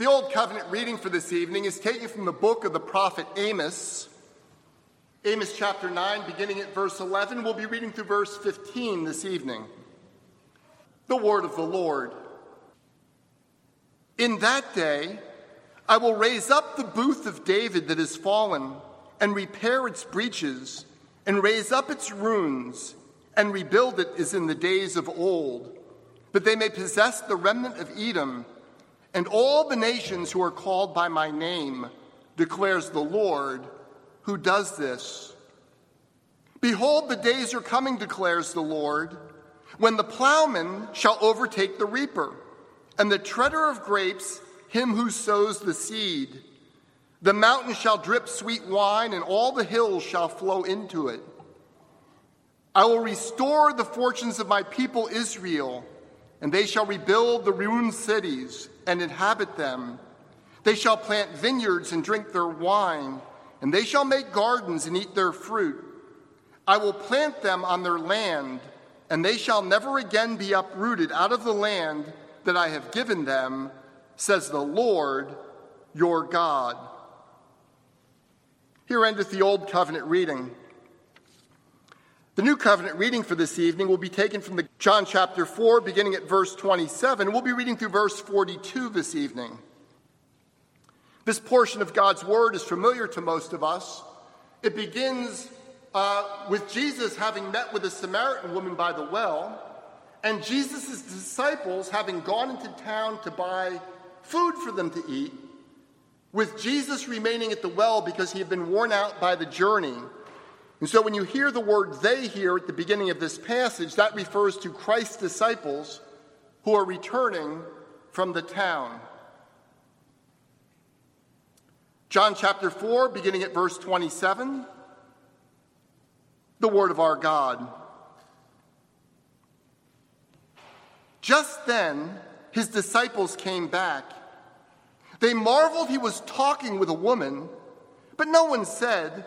The Old Covenant reading for this evening is taken from the book of the prophet Amos. Amos chapter 9, beginning at verse 11. We'll be reading through verse 15 this evening. The word of the Lord. In that day, I will raise up the booth of David that is fallen, and repair its breaches, and raise up its ruins, and rebuild it as in the days of old, that they may possess the remnant of Edom and all the nations who are called by my name, declares the Lord, who does this. Behold, the days are coming, declares the Lord, when the plowman shall overtake the reaper, and the treader of grapes him who sows the seed. The mountain shall drip sweet wine, and all the hills shall flow into it. I will restore the fortunes of my people Israel, and they shall rebuild the ruined cities and inhabit them. They shall plant vineyards and drink their wine, and they shall make gardens and eat their fruit. I will plant them on their land, and they shall never again be uprooted out of the land that I have given them, says the Lord your God. Here endeth the Old Covenant reading. The New Covenant reading for this evening will be taken from the John chapter 4, beginning at verse 27. We'll be reading through verse 42 this evening. This portion of God's Word is familiar to most of us. It begins uh, with Jesus having met with a Samaritan woman by the well, and Jesus' disciples having gone into town to buy food for them to eat, with Jesus remaining at the well because he had been worn out by the journey and so when you hear the word they here at the beginning of this passage, that refers to Christ's disciples who are returning from the town. John chapter 4, beginning at verse 27, the word of our God. Just then, his disciples came back. They marveled he was talking with a woman, but no one said,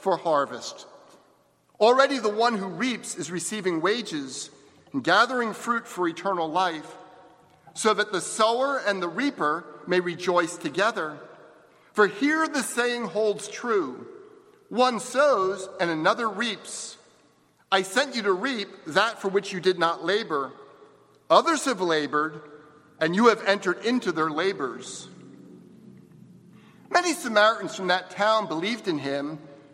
for harvest. Already the one who reaps is receiving wages and gathering fruit for eternal life, so that the sower and the reaper may rejoice together. For here the saying holds true one sows and another reaps. I sent you to reap that for which you did not labor. Others have labored, and you have entered into their labors. Many Samaritans from that town believed in him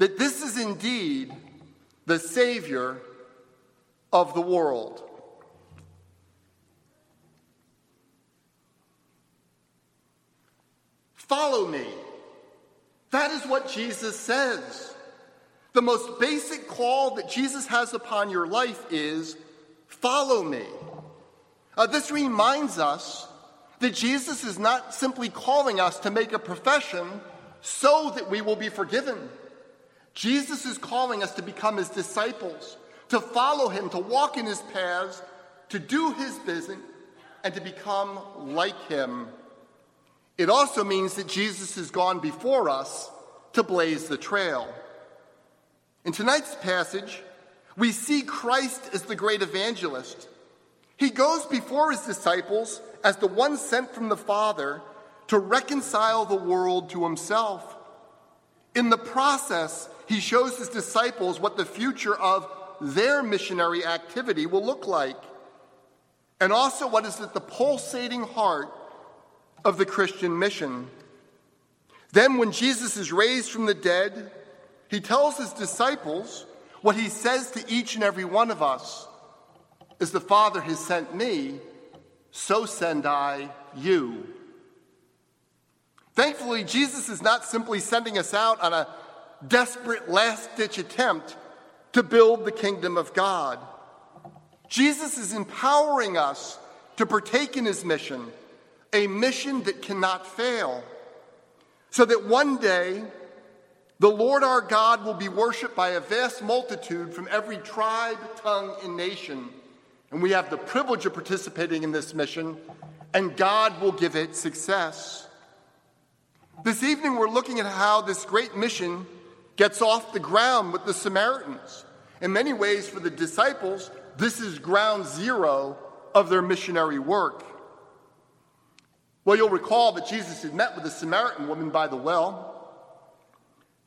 that this is indeed the Savior of the world. Follow me. That is what Jesus says. The most basic call that Jesus has upon your life is follow me. Uh, this reminds us that Jesus is not simply calling us to make a profession so that we will be forgiven. Jesus is calling us to become his disciples, to follow him, to walk in his paths, to do his business, and to become like him. It also means that Jesus has gone before us to blaze the trail. In tonight's passage, we see Christ as the great evangelist. He goes before his disciples as the one sent from the Father to reconcile the world to himself. In the process, he shows his disciples what the future of their missionary activity will look like, and also what is at the pulsating heart of the Christian mission. Then, when Jesus is raised from the dead, he tells his disciples what he says to each and every one of us As the Father has sent me, so send I you. Thankfully, Jesus is not simply sending us out on a desperate last ditch attempt to build the kingdom of God. Jesus is empowering us to partake in his mission, a mission that cannot fail, so that one day the Lord our God will be worshiped by a vast multitude from every tribe, tongue, and nation. And we have the privilege of participating in this mission, and God will give it success. This evening, we're looking at how this great mission gets off the ground with the Samaritans. In many ways, for the disciples, this is ground zero of their missionary work. Well, you'll recall that Jesus had met with a Samaritan woman by the well.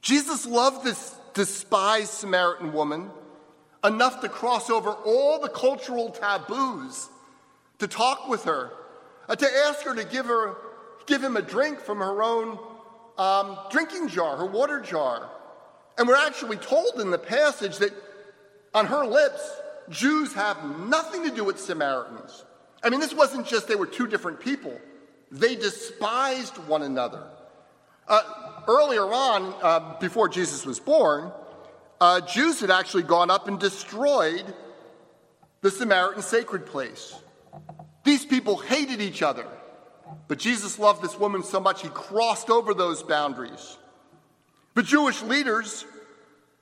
Jesus loved this despised Samaritan woman enough to cross over all the cultural taboos to talk with her, uh, to ask her to give her give him a drink from her own um, drinking jar, her water jar. And we're actually told in the passage that on her lips, Jews have nothing to do with Samaritans. I mean, this wasn't just they were two different people, they despised one another. Uh, earlier on, uh, before Jesus was born, uh, Jews had actually gone up and destroyed the Samaritan sacred place. These people hated each other. But Jesus loved this woman so much he crossed over those boundaries. But Jewish leaders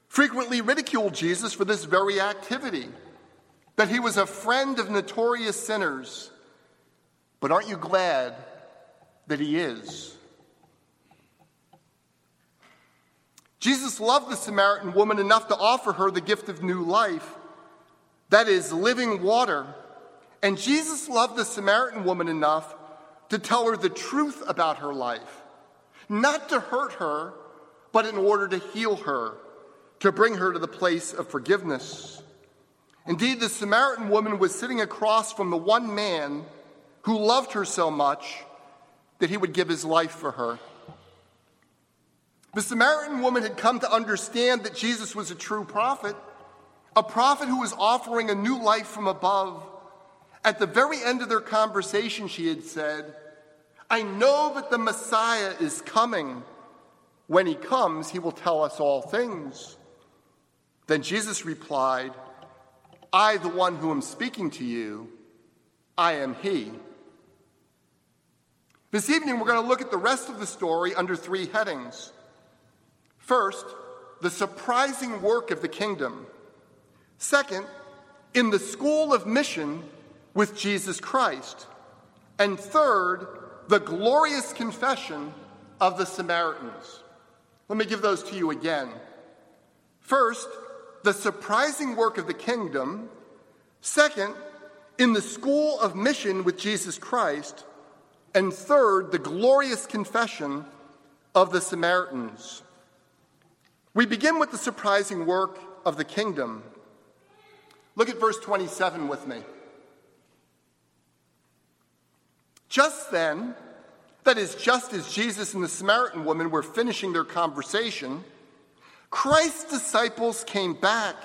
frequently ridiculed Jesus for this very activity that he was a friend of notorious sinners. But aren't you glad that he is? Jesus loved the Samaritan woman enough to offer her the gift of new life, that is, living water. And Jesus loved the Samaritan woman enough to tell her the truth about her life, not to hurt her, but in order to heal her, to bring her to the place of forgiveness. Indeed, the Samaritan woman was sitting across from the one man who loved her so much that he would give his life for her. The Samaritan woman had come to understand that Jesus was a true prophet, a prophet who was offering a new life from above. At the very end of their conversation, she had said, I know that the Messiah is coming. When he comes, he will tell us all things. Then Jesus replied, I, the one who am speaking to you, I am he. This evening, we're going to look at the rest of the story under three headings. First, the surprising work of the kingdom. Second, in the school of mission with Jesus Christ. And third, the glorious confession of the Samaritans. Let me give those to you again. First, the surprising work of the kingdom. Second, in the school of mission with Jesus Christ. And third, the glorious confession of the Samaritans. We begin with the surprising work of the kingdom. Look at verse 27 with me. Just then, that is, just as Jesus and the Samaritan woman were finishing their conversation, Christ's disciples came back.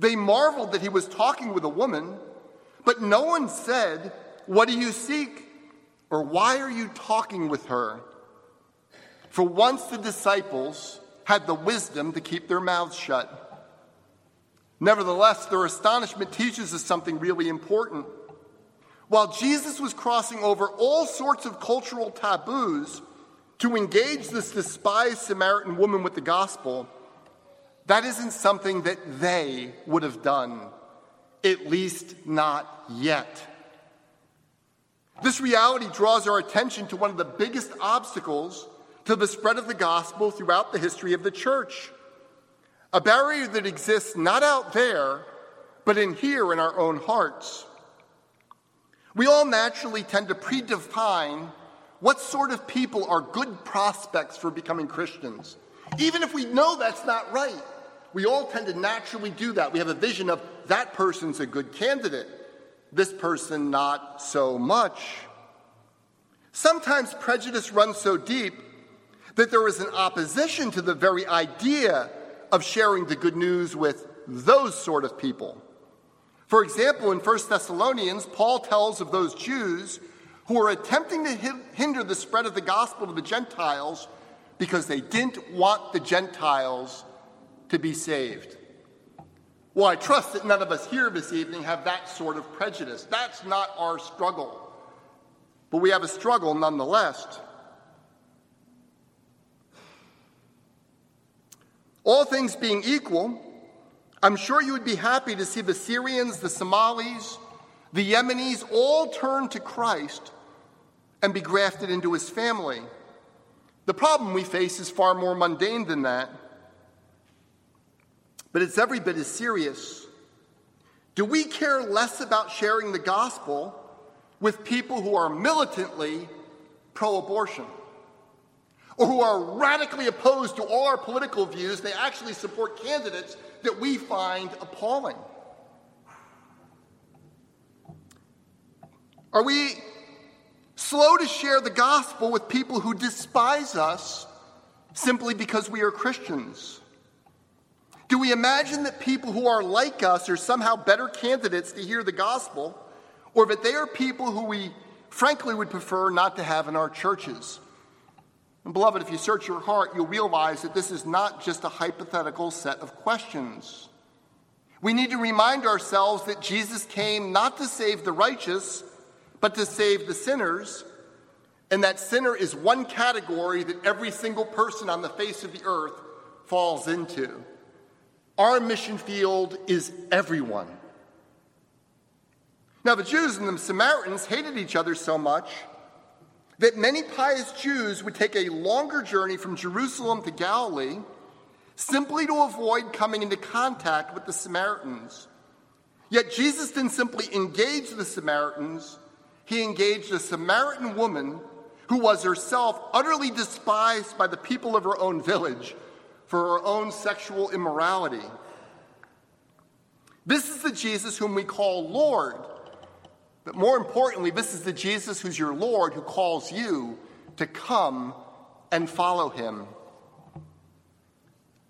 They marveled that he was talking with a woman, but no one said, What do you seek? or Why are you talking with her? For once the disciples had the wisdom to keep their mouths shut. Nevertheless, their astonishment teaches us something really important. While Jesus was crossing over all sorts of cultural taboos to engage this despised Samaritan woman with the gospel, that isn't something that they would have done, at least not yet. This reality draws our attention to one of the biggest obstacles to the spread of the gospel throughout the history of the church. A barrier that exists not out there, but in here in our own hearts. We all naturally tend to predefine what sort of people are good prospects for becoming Christians. Even if we know that's not right, we all tend to naturally do that. We have a vision of that person's a good candidate, this person not so much. Sometimes prejudice runs so deep that there is an opposition to the very idea of sharing the good news with those sort of people. For example, in 1 Thessalonians, Paul tells of those Jews who were attempting to hinder the spread of the gospel to the Gentiles because they didn't want the Gentiles to be saved. Well, I trust that none of us here this evening have that sort of prejudice. That's not our struggle. But we have a struggle nonetheless. All things being equal, I'm sure you would be happy to see the Syrians, the Somalis, the Yemenis all turn to Christ and be grafted into his family. The problem we face is far more mundane than that, but it's every bit as serious. Do we care less about sharing the gospel with people who are militantly pro abortion? Or who are radically opposed to all our political views, they actually support candidates that we find appalling. Are we slow to share the gospel with people who despise us simply because we are Christians? Do we imagine that people who are like us are somehow better candidates to hear the gospel, or that they are people who we frankly would prefer not to have in our churches? And beloved, if you search your heart, you'll realize that this is not just a hypothetical set of questions. We need to remind ourselves that Jesus came not to save the righteous, but to save the sinners. And that sinner is one category that every single person on the face of the earth falls into. Our mission field is everyone. Now, the Jews and the Samaritans hated each other so much that many pious Jews would take a longer journey from Jerusalem to Galilee simply to avoid coming into contact with the Samaritans. Yet Jesus didn't simply engage the Samaritans, he engaged a Samaritan woman who was herself utterly despised by the people of her own village for her own sexual immorality. This is the Jesus whom we call Lord but more importantly, this is the Jesus who's your Lord who calls you to come and follow him.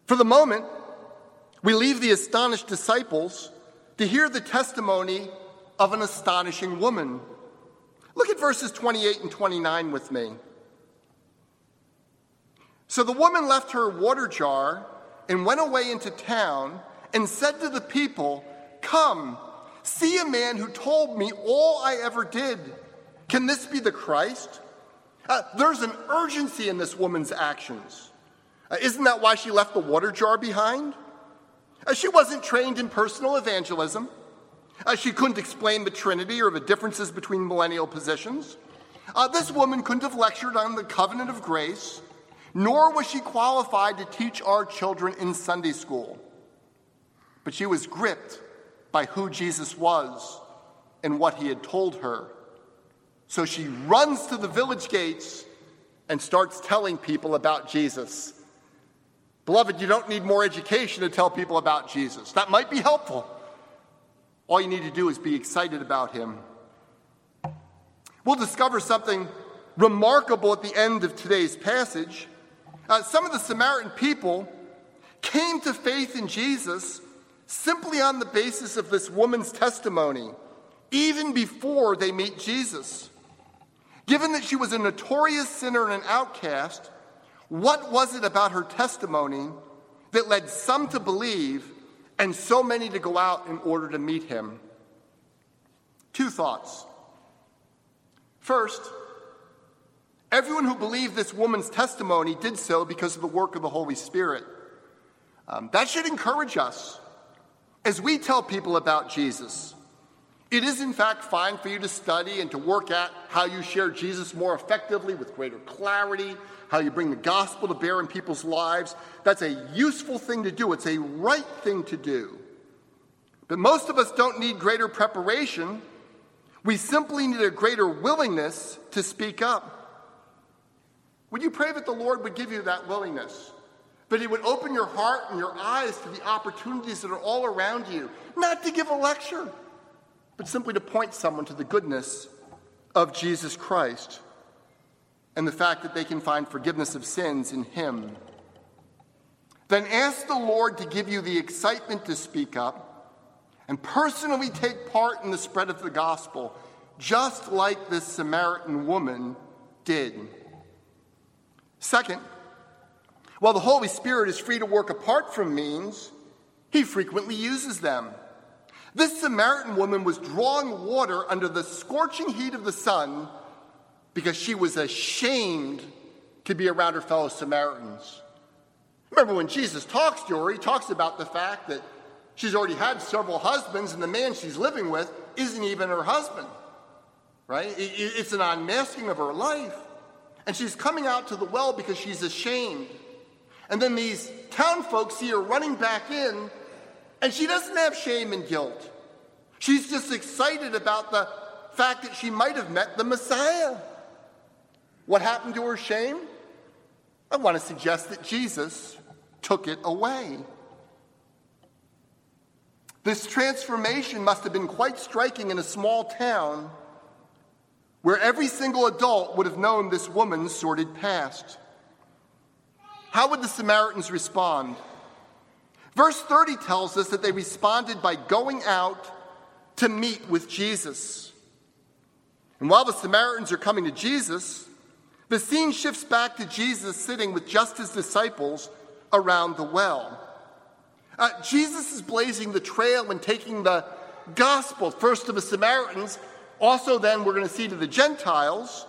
For the moment, we leave the astonished disciples to hear the testimony of an astonishing woman. Look at verses 28 and 29 with me. So the woman left her water jar and went away into town and said to the people, Come, See a man who told me all I ever did. Can this be the Christ? Uh, there's an urgency in this woman's actions. Uh, isn't that why she left the water jar behind? Uh, she wasn't trained in personal evangelism. Uh, she couldn't explain the Trinity or the differences between millennial positions. Uh, this woman couldn't have lectured on the covenant of grace, nor was she qualified to teach our children in Sunday school. But she was gripped by who Jesus was and what he had told her. So she runs to the village gates and starts telling people about Jesus. Beloved, you don't need more education to tell people about Jesus. That might be helpful. All you need to do is be excited about him. We'll discover something remarkable at the end of today's passage. Uh, some of the Samaritan people came to faith in Jesus simply on the basis of this woman's testimony, even before they meet Jesus. Given that she was a notorious sinner and an outcast, what was it about her testimony that led some to believe and so many to go out in order to meet him? Two thoughts. First, everyone who believed this woman's testimony did so because of the work of the Holy Spirit. Um, that should encourage us as we tell people about Jesus, It is, in fact, fine for you to study and to work at how you share Jesus more effectively with greater clarity, how you bring the gospel to bear in people's lives. That's a useful thing to do, it's a right thing to do. But most of us don't need greater preparation. We simply need a greater willingness to speak up. Would you pray that the Lord would give you that willingness? That it would open your heart and your eyes to the opportunities that are all around you, not to give a lecture but simply to point someone to the goodness of Jesus Christ and the fact that they can find forgiveness of sins in Him. Then ask the Lord to give you the excitement to speak up and personally take part in the spread of the gospel, just like this Samaritan woman did. Second, while the Holy Spirit is free to work apart from means, He frequently uses them. This Samaritan woman was drawing water under the scorching heat of the sun because she was ashamed to be around her fellow Samaritans. Remember when Jesus talks to her, he talks about the fact that she's already had several husbands and the man she's living with isn't even her husband, right? It's an unmasking of her life. And she's coming out to the well because she's ashamed. And then these town folks see her running back in and she doesn't have shame and guilt. She's just excited about the fact that she might have met the Messiah. What happened to her shame? I want to suggest that Jesus took it away. This transformation must have been quite striking in a small town where every single adult would have known this woman's sordid past. How would the Samaritans respond? Verse 30 tells us that they responded by going out to meet with Jesus. And while the Samaritans are coming to Jesus, the scene shifts back to Jesus sitting with just his disciples around the well. Uh, Jesus is blazing the trail and taking the gospel, first to the Samaritans, also then we're going to see to the Gentiles,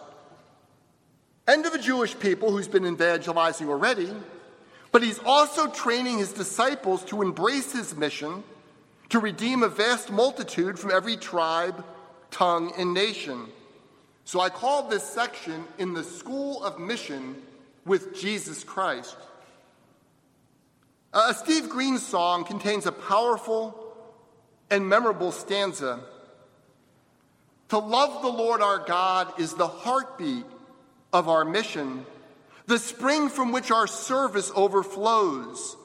and to the Jewish people who's been evangelizing already. But he's also training his disciples to embrace his mission to redeem a vast multitude from every tribe, tongue, and nation. So I call this section In the School of Mission with Jesus Christ. A Steve Green song contains a powerful and memorable stanza. To love the Lord our God is the heartbeat of our mission the spring from which our service overflows.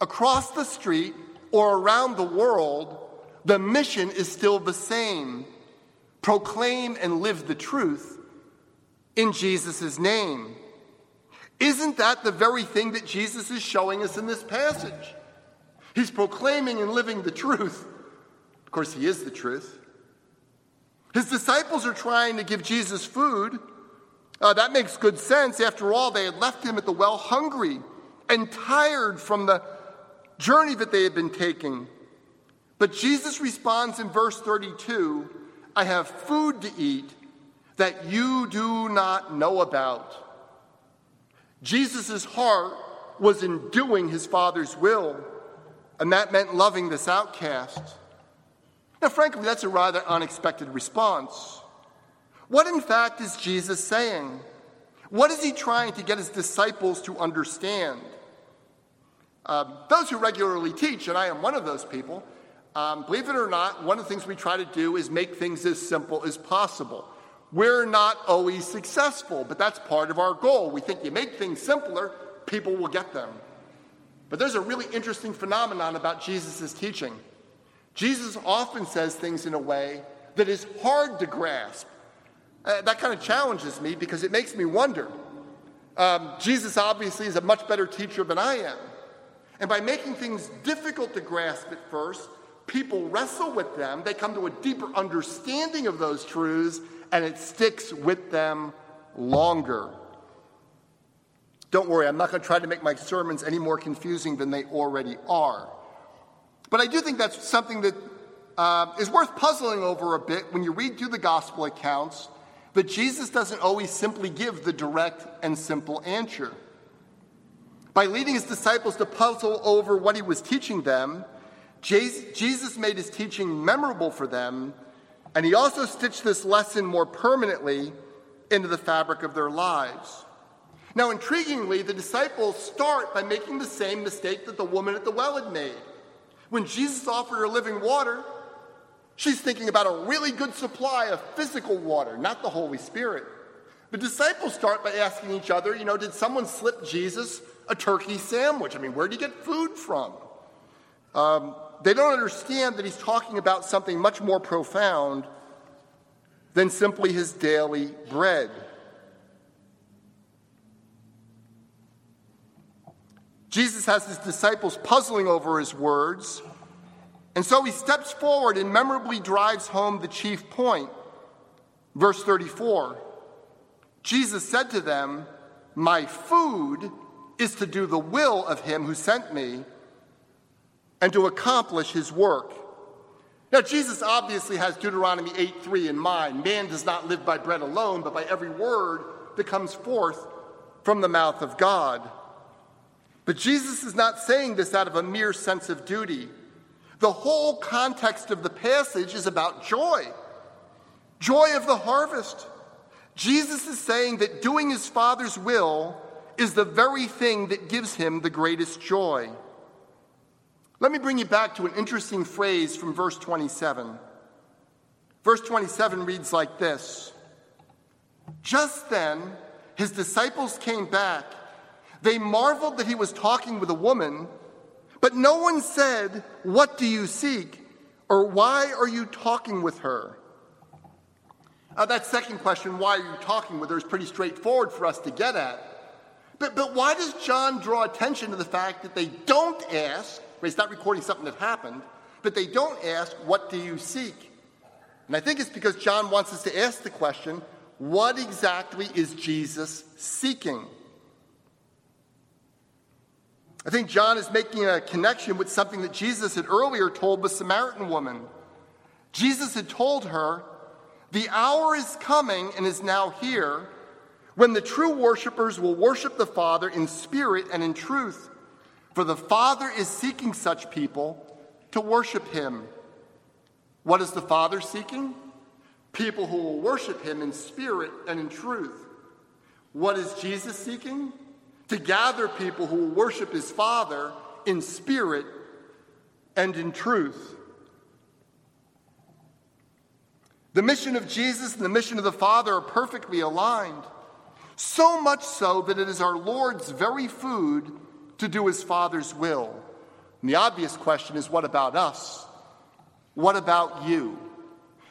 Across the street or around the world, the mission is still the same proclaim and live the truth in Jesus' name. Isn't that the very thing that Jesus is showing us in this passage? He's proclaiming and living the truth. Of course, he is the truth. His disciples are trying to give Jesus food uh, that makes good sense. After all, they had left him at the well hungry and tired from the journey that they had been taking. But Jesus responds in verse 32 I have food to eat that you do not know about. Jesus' heart was in doing his Father's will, and that meant loving this outcast. Now, frankly, that's a rather unexpected response. What, in fact, is Jesus saying? What is he trying to get his disciples to understand? Um, those who regularly teach, and I am one of those people, um, believe it or not, one of the things we try to do is make things as simple as possible. We're not always successful, but that's part of our goal. We think you make things simpler, people will get them. But there's a really interesting phenomenon about Jesus' teaching. Jesus often says things in a way that is hard to grasp. Uh, that kind of challenges me because it makes me wonder. Um, Jesus obviously is a much better teacher than I am. And by making things difficult to grasp at first, people wrestle with them, they come to a deeper understanding of those truths, and it sticks with them longer. Don't worry, I'm not going to try to make my sermons any more confusing than they already are. But I do think that's something that uh, is worth puzzling over a bit when you read through the gospel accounts but Jesus doesn't always simply give the direct and simple answer. By leading his disciples to puzzle over what he was teaching them, Jesus made his teaching memorable for them And he also stitched this lesson more permanently into the fabric of their lives. Now, intriguingly, the disciples start by making the same mistake that the woman at the well had made. When Jesus offered her living water, she's thinking about a really good supply of physical water, not the Holy Spirit. The disciples start by asking each other, you know, did someone slip Jesus a turkey sandwich? I mean, where did he get food from? Um, they don't understand that he's talking about something much more profound than simply his daily bread. Jesus has his disciples puzzling over his words, and so he steps forward and memorably drives home the chief point. Verse 34 Jesus said to them, My food is to do the will of him who sent me and to accomplish his work. Now, Jesus obviously has Deuteronomy 8 3 in mind. Man does not live by bread alone, but by every word that comes forth from the mouth of God. But Jesus is not saying this out of a mere sense of duty. The whole context of the passage is about joy joy of the harvest. Jesus is saying that doing his Father's will is the very thing that gives him the greatest joy. Let me bring you back to an interesting phrase from verse 27. Verse 27 reads like this Just then, his disciples came back. They marveled that he was talking with a woman, but no one said, What do you seek? or Why are you talking with her? Uh, that second question, why are you talking with her, is pretty straightforward for us to get at. But, but why does John draw attention to the fact that they don't ask, He's not recording something that happened, but they don't ask, What do you seek? And I think it's because John wants us to ask the question, What exactly is Jesus seeking? I think John is making a connection with something that Jesus had earlier told the Samaritan woman. Jesus had told her, The hour is coming and is now here when the true worshipers will worship the Father in spirit and in truth. For the Father is seeking such people to worship him. What is the Father seeking? People who will worship him in spirit and in truth. What is Jesus seeking? To gather people who will worship his Father in spirit and in truth. The mission of Jesus and the mission of the Father are perfectly aligned. So much so that it is our Lord's very food to do his Father's will. And the obvious question is what about us? What about you?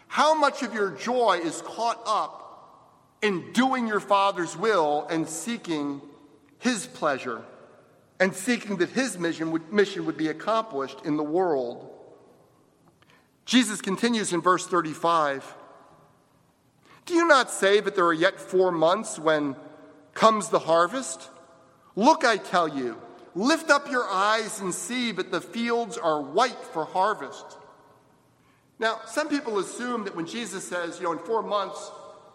How much of your joy is caught up in doing your Father's will and seeking his pleasure and seeking that his mission would, mission would be accomplished in the world? Jesus continues in verse 35 Do you not say that there are yet four months when comes the harvest? Look, I tell you, Lift up your eyes and see that the fields are white for harvest. Now, some people assume that when Jesus says, you know, in four months,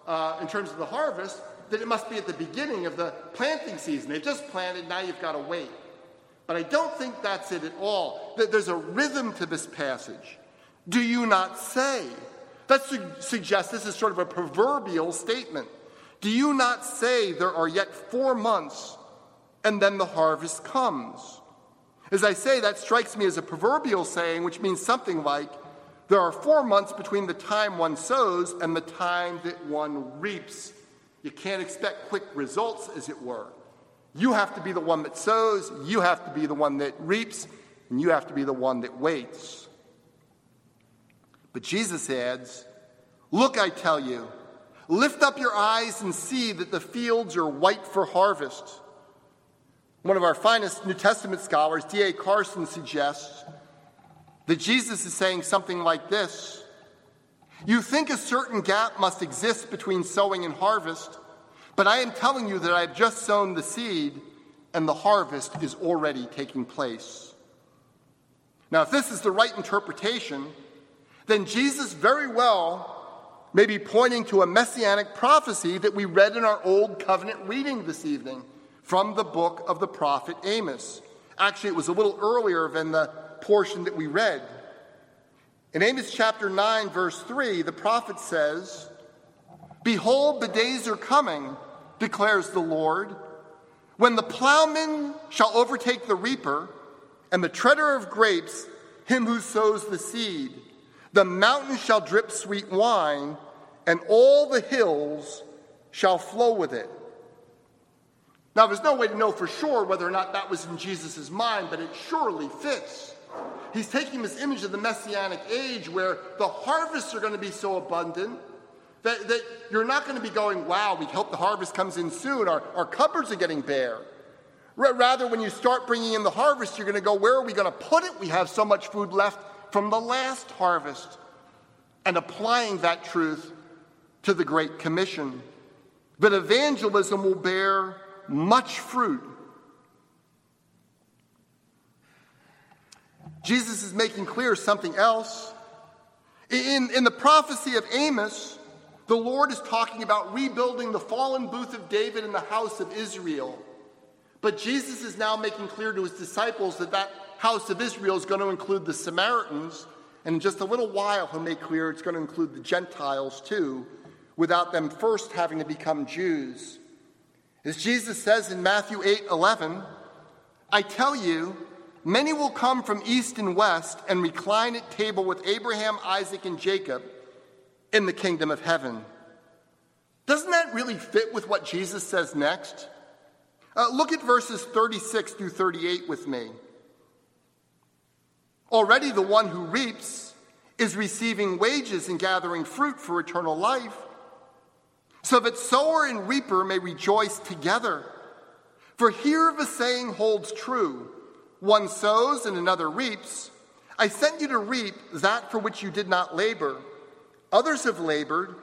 uh, in terms of the harvest, that it must be at the beginning of the planting season. They've just planted, now you've got to wait. But I don't think that's it at all. That there's a rhythm to this passage. Do you not say? That su- suggests this is sort of a proverbial statement. Do you not say there are yet four months and then the harvest comes. As I say, that strikes me as a proverbial saying, which means something like there are four months between the time one sows and the time that one reaps. You can't expect quick results, as it were. You have to be the one that sows, you have to be the one that reaps, and you have to be the one that waits. But Jesus adds, Look, I tell you, lift up your eyes and see that the fields are white for harvest. One of our finest New Testament scholars, D.A. Carson, suggests that Jesus is saying something like this You think a certain gap must exist between sowing and harvest, but I am telling you that I have just sown the seed and the harvest is already taking place. Now, if this is the right interpretation, then Jesus very well may be pointing to a messianic prophecy that we read in our Old Covenant reading this evening from the book of the prophet Amos. Actually, it was a little earlier than the portion that we read. In Amos chapter 9, verse 3, the prophet says, Behold, the days are coming, declares the Lord, when the plowman shall overtake the reaper, and the treader of grapes him who sows the seed. The mountains shall drip sweet wine, and all the hills shall flow with it. Now, there's no way to know for sure whether or not that was in Jesus' mind, but it surely fits. He's taking this image of the messianic age where the harvests are going to be so abundant that, that you're not going to be going, wow, we hope the harvest comes in soon. Our, our cupboards are getting bare. Rather, when you start bringing in the harvest, you're going to go, where are we going to put it? We have so much food left from the last harvest. And applying that truth to the Great Commission. But evangelism will bear much fruit. Jesus is making clear something else. In, in the prophecy of Amos, the Lord is talking about rebuilding the fallen booth of David in the house of Israel. But Jesus is now making clear to his disciples that that house of Israel is going to include the Samaritans. And in just a little while, he'll make clear it's going to include the Gentiles too, without them first having to become Jews. As Jesus says in Matthew 8 11, I tell you, many will come from east and west and recline at table with Abraham, Isaac, and Jacob in the kingdom of heaven. Doesn't that really fit with what Jesus says next? Uh, look at verses 36 through 38 with me. Already the one who reaps is receiving wages and gathering fruit for eternal life so that sower and reaper may rejoice together. For here the saying holds true one sows and another reaps. I sent you to reap that for which you did not labor. Others have labored,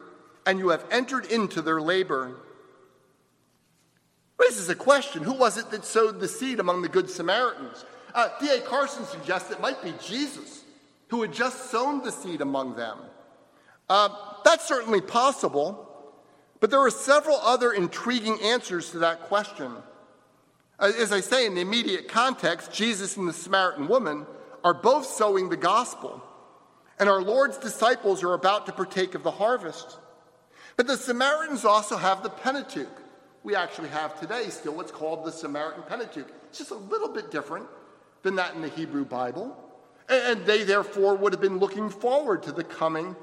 and you have entered into their labor. Raises a question who was it that sowed the seed among the Good Samaritans? Uh, D.A. Carson suggests it might be Jesus, who had just sown the seed among them. Uh, that's certainly possible. But there are several other intriguing answers to that question. Uh, as I say, in the immediate context, Jesus and the Samaritan woman are both sowing the gospel, and our Lord's disciples are about to partake of the harvest. But the Samaritans also have the Pentateuch. We actually have today still what's called the Samaritan Pentateuch. It's just a little bit different than that in the Hebrew Bible. And they therefore would have been looking forward to the coming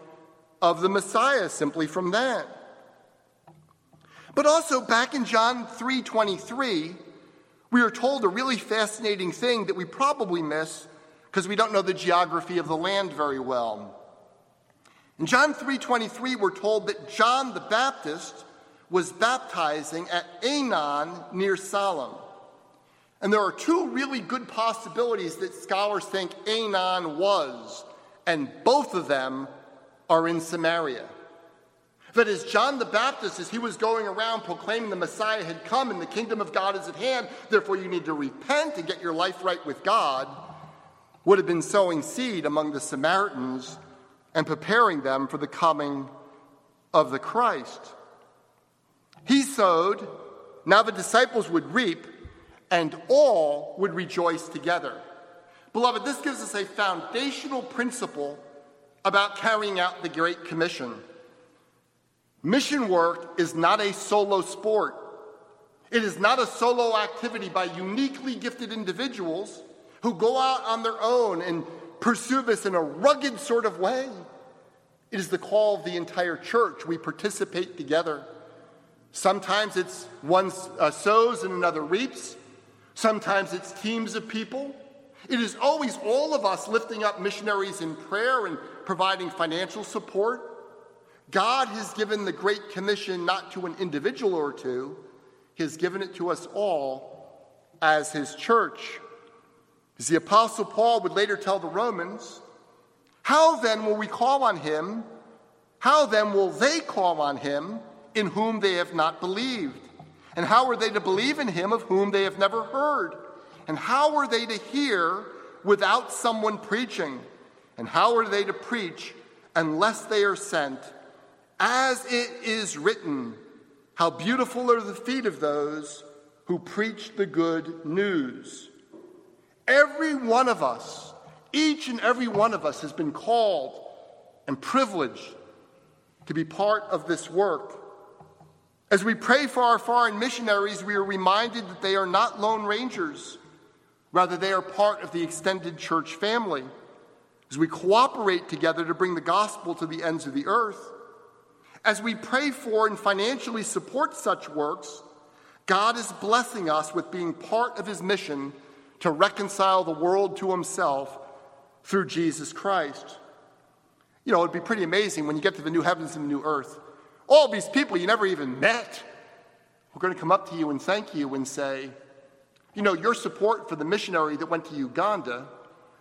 of the Messiah simply from that. But also back in John 3:23, we are told a really fascinating thing that we probably miss because we don't know the geography of the land very well. In John 3:23 we're told that John the Baptist was baptizing at Aenon near Salim. And there are two really good possibilities that scholars think Aenon was, and both of them are in Samaria. That as John the Baptist, as he was going around proclaiming the Messiah had come and the kingdom of God is at hand, therefore you need to repent and get your life right with God, would have been sowing seed among the Samaritans and preparing them for the coming of the Christ. He sowed, now the disciples would reap, and all would rejoice together. Beloved, this gives us a foundational principle about carrying out the Great Commission. Mission work is not a solo sport. It is not a solo activity by uniquely gifted individuals who go out on their own and pursue this in a rugged sort of way. It is the call of the entire church. We participate together. Sometimes it's one uh, sows and another reaps. Sometimes it's teams of people. It is always all of us lifting up missionaries in prayer and providing financial support. God has given the Great Commission not to an individual or two, He has given it to us all as His church. As the Apostle Paul would later tell the Romans, how then will we call on Him? How then will they call on Him in whom they have not believed? And how are they to believe in Him of whom they have never heard? And how are they to hear without someone preaching? And how are they to preach unless they are sent? As it is written, how beautiful are the feet of those who preach the good news. Every one of us, Each and every one of us has been called and privileged to be part of this work. As we pray for our foreign missionaries, we are reminded that they are not lone rangers. Rather, they are part of the extended church family. As we cooperate together to bring the gospel to the ends of the earth, as we pray for and financially support such works, God is blessing us with being part of his mission to reconcile the world to himself through Jesus Christ. You know, it'd be pretty amazing when you get to the new heavens and the new earth. All these people you never even met are going to come up to you and thank you and say, you know, your support for the missionary that went to Uganda,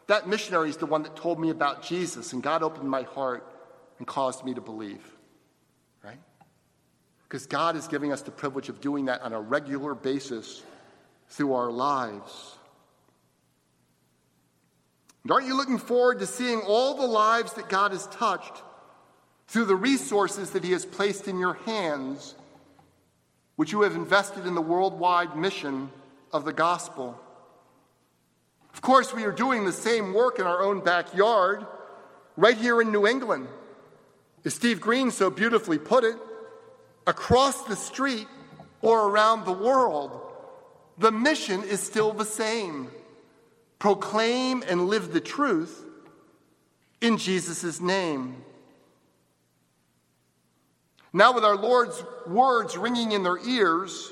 that missionary is the one that told me about Jesus, and God opened my heart and caused me to believe. Right? Because God is giving us the privilege of doing that on a regular basis through our lives. And aren't you looking forward to seeing all the lives that God has touched through the resources that He has placed in your hands, which you have invested in the worldwide mission of the gospel? Of course, we are doing the same work in our own backyard, right here in New England. As Steve Green so beautifully put it, across the street or around the world, the mission is still the same proclaim and live the truth in Jesus' name. Now, with our Lord's words ringing in their ears,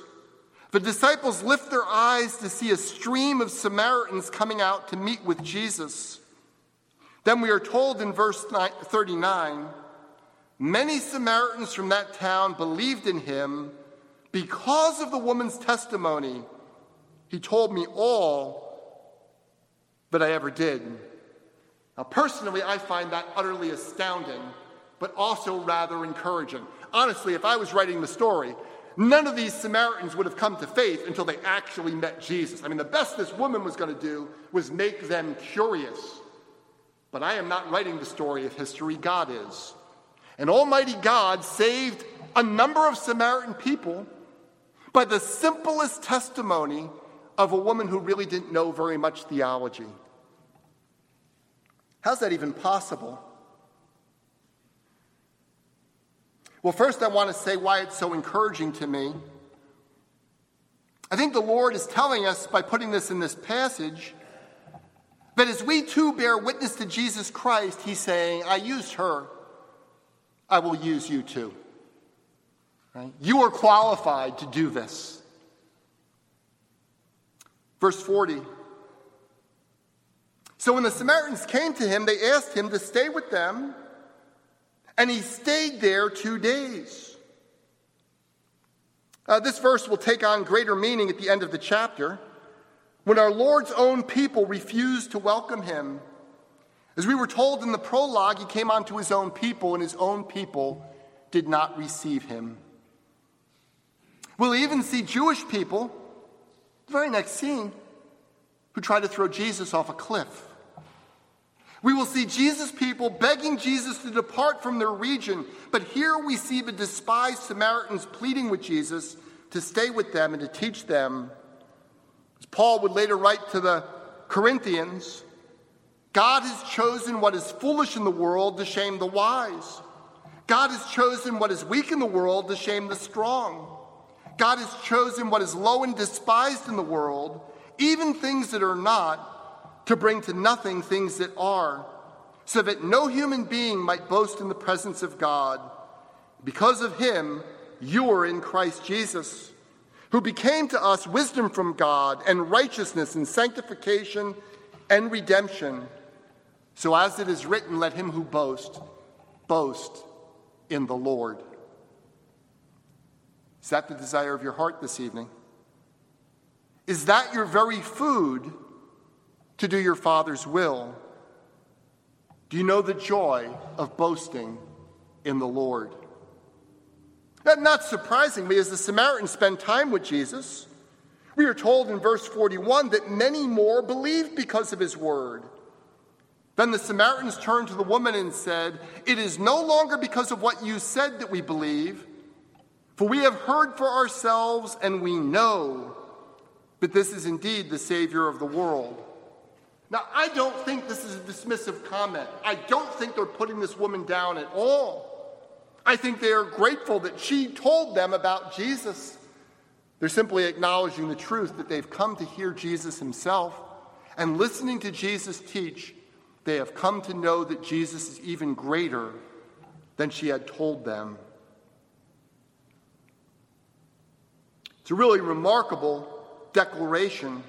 the disciples lift their eyes to see a stream of Samaritans coming out to meet with Jesus. Then we are told in verse 39 many Samaritans from that town believed in him because of the woman's testimony. He told me all that I ever did. Now, personally, I find that utterly astounding, but also rather encouraging. Honestly, if I was writing the story, none of these Samaritans would have come to faith until they actually met Jesus. I mean, the best this woman was going to do was make them curious. But I am not writing the story of history, God is. And Almighty God saved a number of Samaritan people by the simplest testimony of a woman who really didn't know very much theology. How's that even possible? Well, first, I want to say why it's so encouraging to me. I think the Lord is telling us by putting this in this passage that as we too bear witness to Jesus Christ, He's saying, I used her, I will use you too. Right? You are qualified to do this. Verse 40. So when the Samaritans came to him, they asked him to stay with them, and he stayed there two days. Uh, this verse will take on greater meaning at the end of the chapter when our Lord's own people refused to welcome him. As we were told in the prologue, he came onto his own people, and his own people did not receive him. We'll even see Jewish people the very next scene, who try to throw Jesus off a cliff. We will see Jesus' people begging Jesus to depart from their region, but here we see the despised Samaritans pleading with Jesus to stay with them and to teach them. As Paul would later write to the Corinthians, God has chosen what is foolish in the world to shame the wise. God has chosen what is weak in the world to shame the strong. God has chosen what is low and despised in the world, even things that are not, to bring to nothing things that are, so that no human being might boast in the presence of God. Because of him, you are in Christ Jesus, who became to us wisdom from God and righteousness and sanctification and redemption. So, as it is written, let him who boasts boast in the Lord. Is that the desire of your heart this evening? Is that your very food to do your Father's will? Do you know the joy of boasting in the Lord? Not surprisingly, as the Samaritans spend time with Jesus, we are told in verse 41 that many more believed because of his word. Then the Samaritans turned to the woman and said, It is no longer because of what you said that we believe for we have heard for ourselves and we know that this is indeed the Savior of the world. Now, I don't think this is a dismissive comment. I don't think they're putting this woman down at all. I think they are grateful that she told them about Jesus. They're simply acknowledging the truth that they've come to hear Jesus himself. And listening to Jesus teach, they have come to know that Jesus is even greater than she had told them. It's a really remarkable declaration.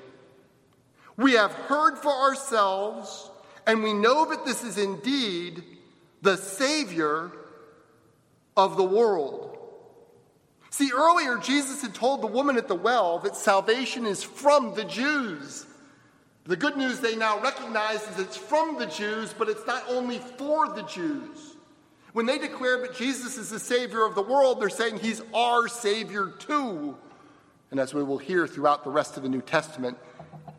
We have heard for ourselves, and we know that this is indeed the Savior of the world. See, earlier Jesus had told the woman at the well that salvation is from the Jews. The good news they now recognize is it's from the Jews, but it's not only for the Jews. When they declare that Jesus is the Savior of the world, they're saying He's our Savior too. And as we will hear throughout the rest of the New Testament,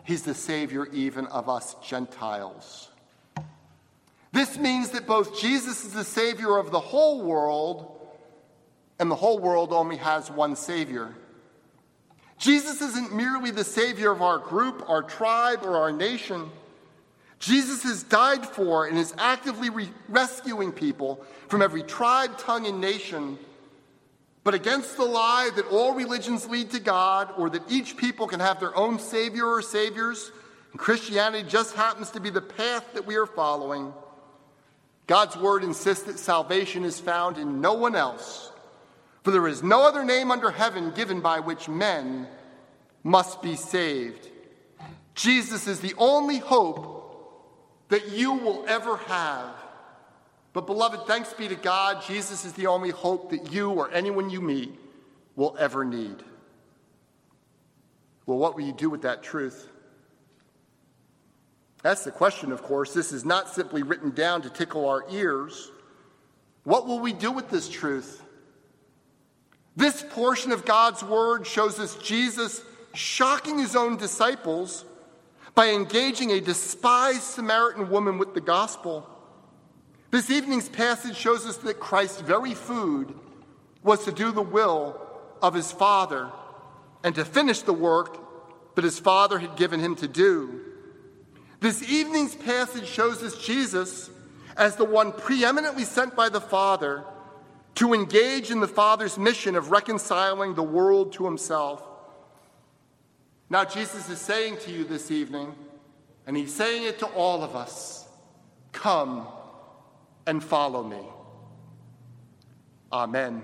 He's the Savior even of us Gentiles. This means that both Jesus is the Savior of the whole world, and the whole world only has one Savior. Jesus isn't merely the Savior of our group, our tribe, or our nation. Jesus has died for and is actively re- rescuing people from every tribe, tongue, and nation but against the lie that all religions lead to God or that each people can have their own savior or saviors, and Christianity just happens to be the path that we are following, God's word insists that salvation is found in no one else. For there is no other name under heaven given by which men must be saved. Jesus is the only hope that you will ever have. But, beloved, thanks be to God, Jesus is the only hope that you or anyone you meet will ever need. Well, what will you do with that truth? That's the question, of course. This is not simply written down to tickle our ears. What will we do with this truth? This portion of God's word shows us Jesus shocking his own disciples by engaging a despised Samaritan woman with the gospel. This evening's passage shows us that Christ's very food was to do the will of his Father and to finish the work that his Father had given him to do. This evening's passage shows us Jesus as the one preeminently sent by the Father to engage in the Father's mission of reconciling the world to himself. Now, Jesus is saying to you this evening, and he's saying it to all of us come and follow me. Amen.